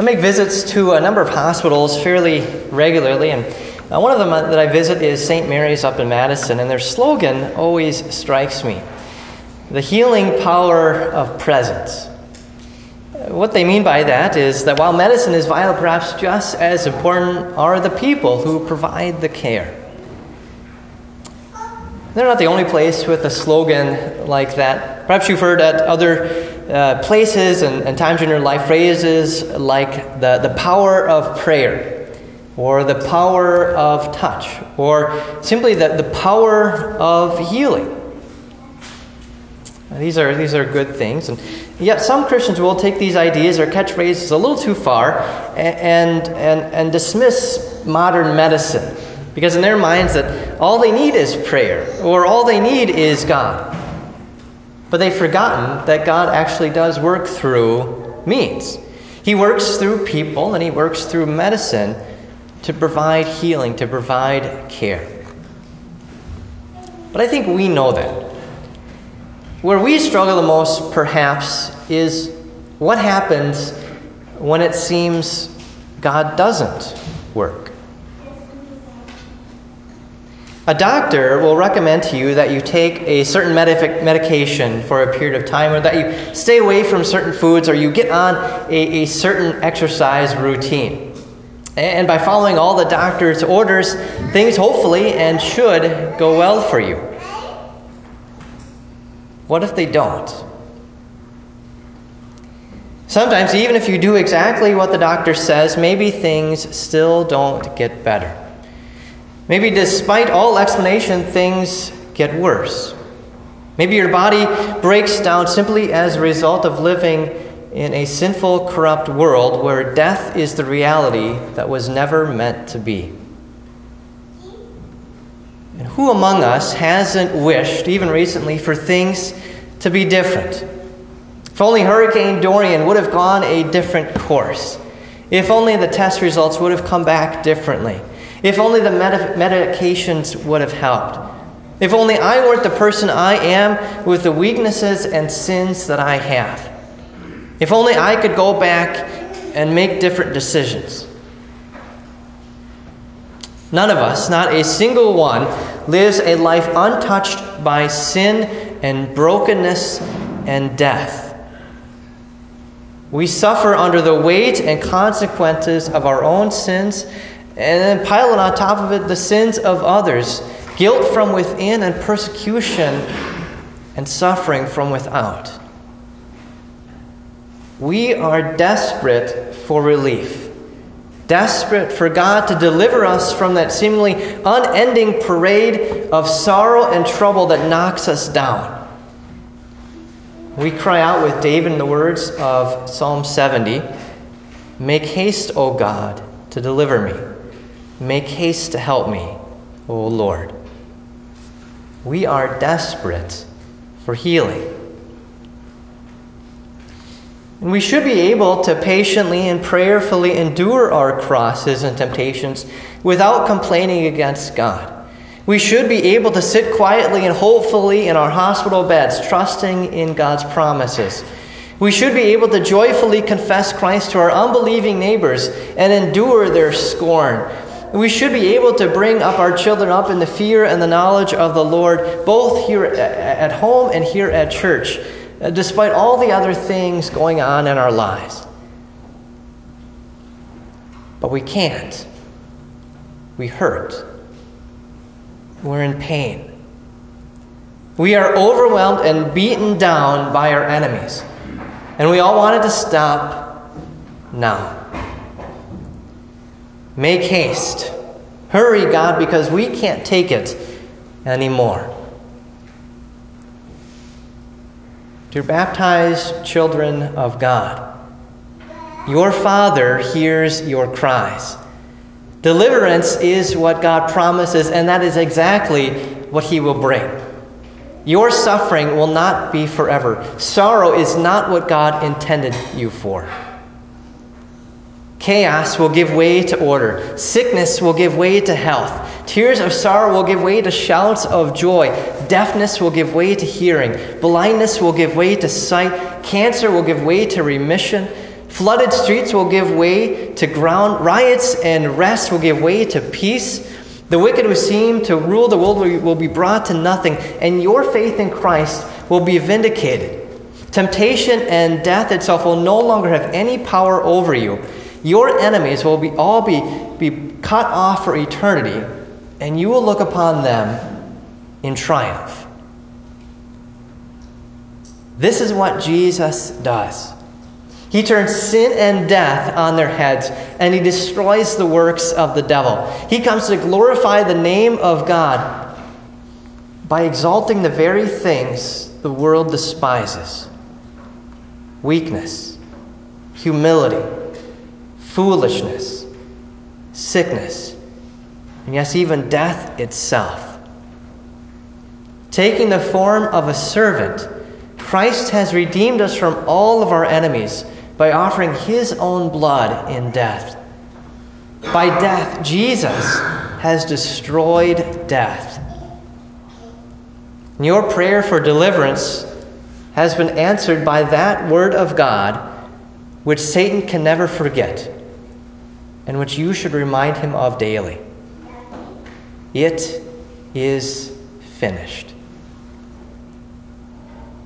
I make visits to a number of hospitals fairly regularly, and uh, one of them that I visit is St. Mary's up in Madison, and their slogan always strikes me the healing power of presence. What they mean by that is that while medicine is vital, perhaps just as important are the people who provide the care. They're not the only place with a slogan like that. Perhaps you've heard at other uh, places and, and, times in your life phrases like the, the power of prayer, or the power of touch, or simply the, the power of healing. These are, these are good things. And yet, some Christians will take these ideas or catchphrases a little too far and, and, and dismiss modern medicine because in their minds that all they need is prayer or all they need is God. But they've forgotten that God actually does work through means. He works through people and he works through medicine to provide healing, to provide care. But I think we know that. Where we struggle the most, perhaps, is what happens when it seems God doesn't work. A doctor will recommend to you that you take a certain medication for a period of time, or that you stay away from certain foods, or you get on a, a certain exercise routine. And by following all the doctor's orders, things hopefully and should go well for you. What if they don't? Sometimes, even if you do exactly what the doctor says, maybe things still don't get better. Maybe, despite all explanation, things get worse. Maybe your body breaks down simply as a result of living in a sinful, corrupt world where death is the reality that was never meant to be. And who among us hasn't wished, even recently, for things to be different? If only Hurricane Dorian would have gone a different course. If only the test results would have come back differently. If only the med- medications would have helped. If only I weren't the person I am with the weaknesses and sins that I have. If only I could go back and make different decisions. None of us, not a single one, lives a life untouched by sin and brokenness and death. We suffer under the weight and consequences of our own sins, and then pile on top of it the sins of others, guilt from within, and persecution and suffering from without. We are desperate for relief desperate for God to deliver us from that seemingly unending parade of sorrow and trouble that knocks us down. We cry out with David in the words of Psalm 70 Make haste, O God, to deliver me. Make haste to help me, O Lord. We are desperate for healing. And we should be able to patiently and prayerfully endure our crosses and temptations without complaining against God. We should be able to sit quietly and hopefully in our hospital beds, trusting in God's promises. We should be able to joyfully confess Christ to our unbelieving neighbors and endure their scorn. We should be able to bring up our children up in the fear and the knowledge of the Lord, both here at home and here at church. Uh, despite all the other things going on in our lives. But we can't. We hurt. We're in pain. We are overwhelmed and beaten down by our enemies. And we all wanted to stop now. Make haste. Hurry, God, because we can't take it anymore. Dear baptized children of God, your Father hears your cries. Deliverance is what God promises, and that is exactly what He will bring. Your suffering will not be forever. Sorrow is not what God intended you for. Chaos will give way to order. Sickness will give way to health. Tears of sorrow will give way to shouts of joy. Deafness will give way to hearing. Blindness will give way to sight. Cancer will give way to remission. Flooded streets will give way to ground, riots and rest will give way to peace. The wicked who seem to rule the world will be brought to nothing, and your faith in Christ will be vindicated. Temptation and death itself will no longer have any power over you. Your enemies will be, all be, be cut off for eternity, and you will look upon them in triumph. This is what Jesus does. He turns sin and death on their heads, and he destroys the works of the devil. He comes to glorify the name of God by exalting the very things the world despises weakness, humility, foolishness, sickness, and yes, even death itself. Taking the form of a servant, Christ has redeemed us from all of our enemies by offering his own blood in death. By death, Jesus has destroyed death. Your prayer for deliverance has been answered by that word of God, which Satan can never forget, and which you should remind him of daily. It is finished.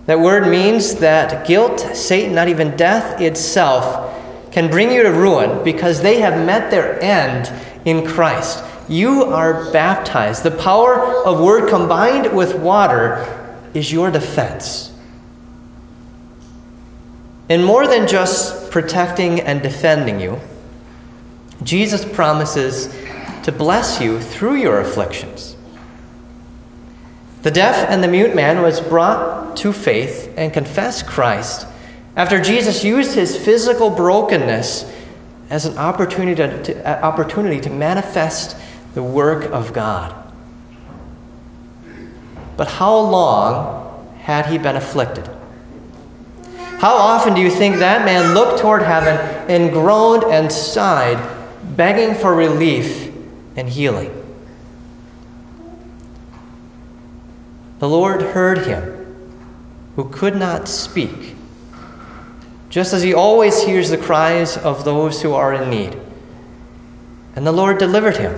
That word means that guilt, Satan, not even death itself, can bring you to ruin because they have met their end in Christ. You are baptized. The power of word combined with water is your defense. And more than just protecting and defending you, Jesus promises to bless you through your afflictions. The deaf and the mute man was brought to faith and confessed Christ after Jesus used his physical brokenness as an opportunity to, to uh, opportunity to manifest the work of God. But how long had he been afflicted? How often do you think that man looked toward heaven and groaned and sighed, begging for relief and healing? The Lord heard him who could not speak, just as he always hears the cries of those who are in need. And the Lord delivered him,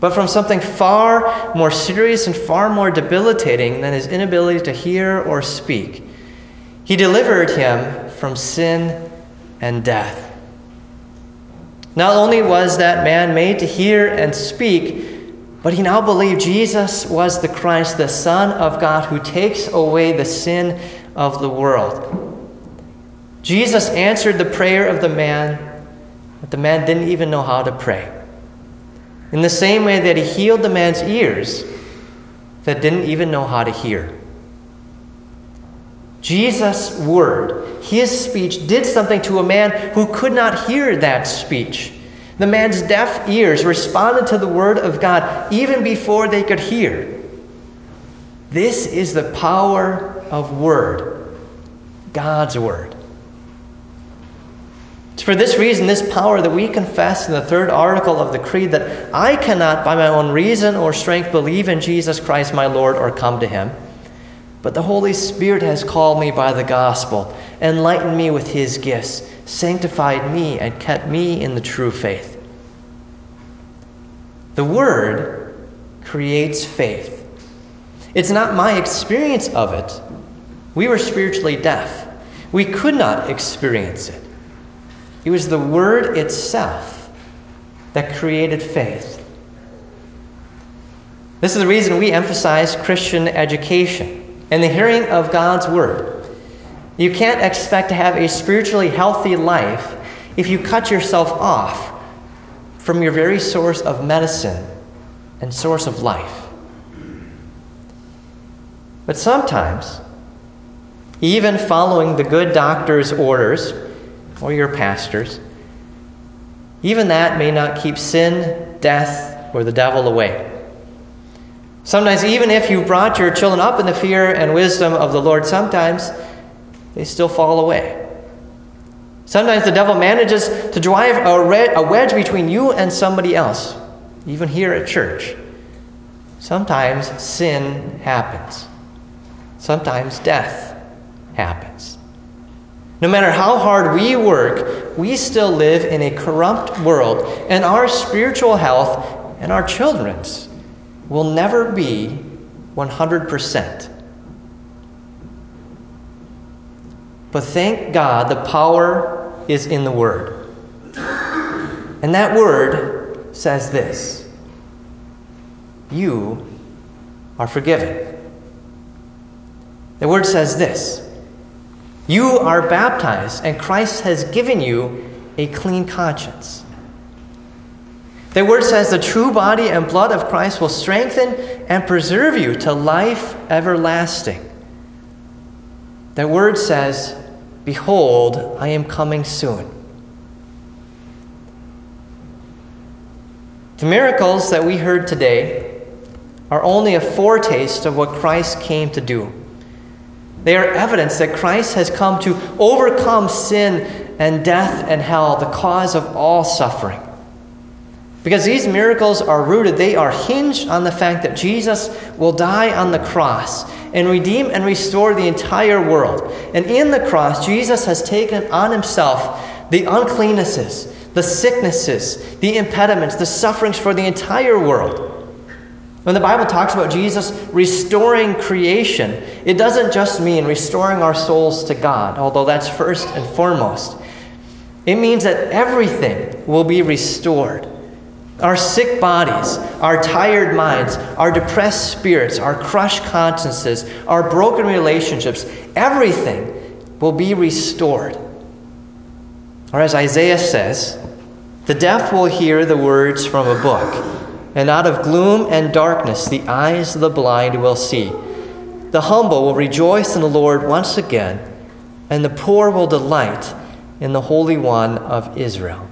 but from something far more serious and far more debilitating than his inability to hear or speak. He delivered him from sin and death. Not only was that man made to hear and speak, but he now believed Jesus was the Christ, the Son of God, who takes away the sin of the world. Jesus answered the prayer of the man, but the man didn't even know how to pray. In the same way that he healed the man's ears that didn't even know how to hear. Jesus' word, his speech, did something to a man who could not hear that speech. The man's deaf ears responded to the word of God even before they could hear. This is the power of word, God's word. It's for this reason, this power that we confess in the third article of the Creed that I cannot, by my own reason or strength, believe in Jesus Christ my Lord or come to him. But the Holy Spirit has called me by the gospel, enlightened me with his gifts, sanctified me, and kept me in the true faith. The Word creates faith. It's not my experience of it. We were spiritually deaf, we could not experience it. It was the Word itself that created faith. This is the reason we emphasize Christian education and the hearing of God's word. You can't expect to have a spiritually healthy life if you cut yourself off from your very source of medicine and source of life. But sometimes, even following the good doctor's orders or your pastor's, even that may not keep sin, death, or the devil away. Sometimes, even if you brought your children up in the fear and wisdom of the Lord, sometimes they still fall away. Sometimes the devil manages to drive a wedge between you and somebody else, even here at church. Sometimes sin happens. Sometimes death happens. No matter how hard we work, we still live in a corrupt world, and our spiritual health and our children's will never be 100%. But thank God the power is in the Word. And that Word says this You are forgiven. The Word says this You are baptized, and Christ has given you a clean conscience. The Word says the true body and blood of Christ will strengthen and preserve you to life everlasting. The Word says, Behold, I am coming soon. The miracles that we heard today are only a foretaste of what Christ came to do. They are evidence that Christ has come to overcome sin and death and hell, the cause of all suffering. Because these miracles are rooted, they are hinged on the fact that Jesus will die on the cross and redeem and restore the entire world. And in the cross, Jesus has taken on himself the uncleannesses, the sicknesses, the impediments, the sufferings for the entire world. When the Bible talks about Jesus restoring creation, it doesn't just mean restoring our souls to God, although that's first and foremost. It means that everything will be restored. Our sick bodies, our tired minds, our depressed spirits, our crushed consciences, our broken relationships, everything will be restored. Or as Isaiah says, the deaf will hear the words from a book, and out of gloom and darkness the eyes of the blind will see. The humble will rejoice in the Lord once again, and the poor will delight in the Holy One of Israel.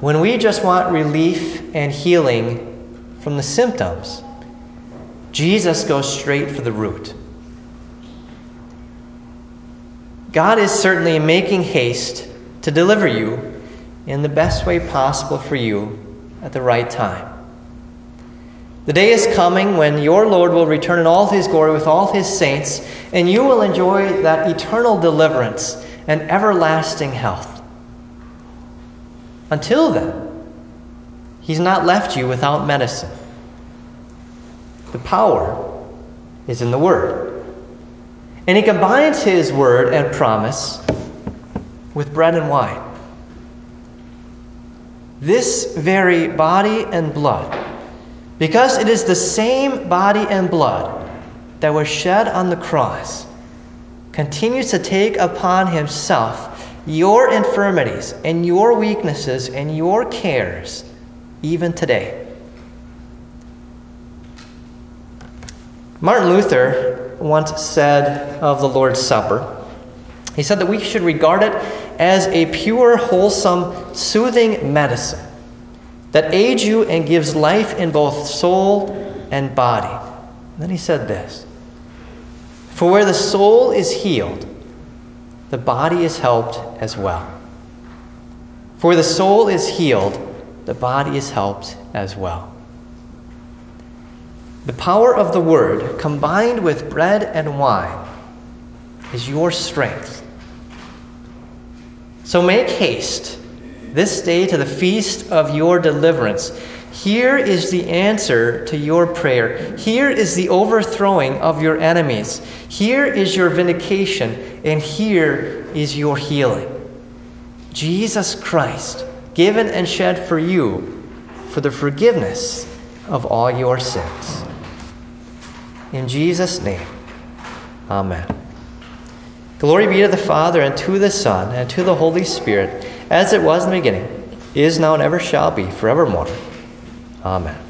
When we just want relief and healing from the symptoms, Jesus goes straight for the root. God is certainly making haste to deliver you in the best way possible for you at the right time. The day is coming when your Lord will return in all his glory with all his saints, and you will enjoy that eternal deliverance and everlasting health. Until then, He's not left you without medicine. The power is in the Word. And He combines His Word and promise with bread and wine. This very body and blood, because it is the same body and blood that was shed on the cross, continues to take upon Himself your infirmities and your weaknesses and your cares even today. Martin Luther once said of the Lord's Supper, he said that we should regard it as a pure, wholesome, soothing medicine that aids you and gives life in both soul and body. And then he said this For where the soul is healed, the body is helped as well. For the soul is healed, the body is helped as well. The power of the Word, combined with bread and wine, is your strength. So make haste this day to the feast of your deliverance. Here is the answer to your prayer. Here is the overthrowing of your enemies. Here is your vindication and here is your healing. Jesus Christ, given and shed for you for the forgiveness of all your sins. In Jesus' name, Amen. Glory be to the Father, and to the Son, and to the Holy Spirit, as it was in the beginning, is now, and ever shall be, forevermore. Amen.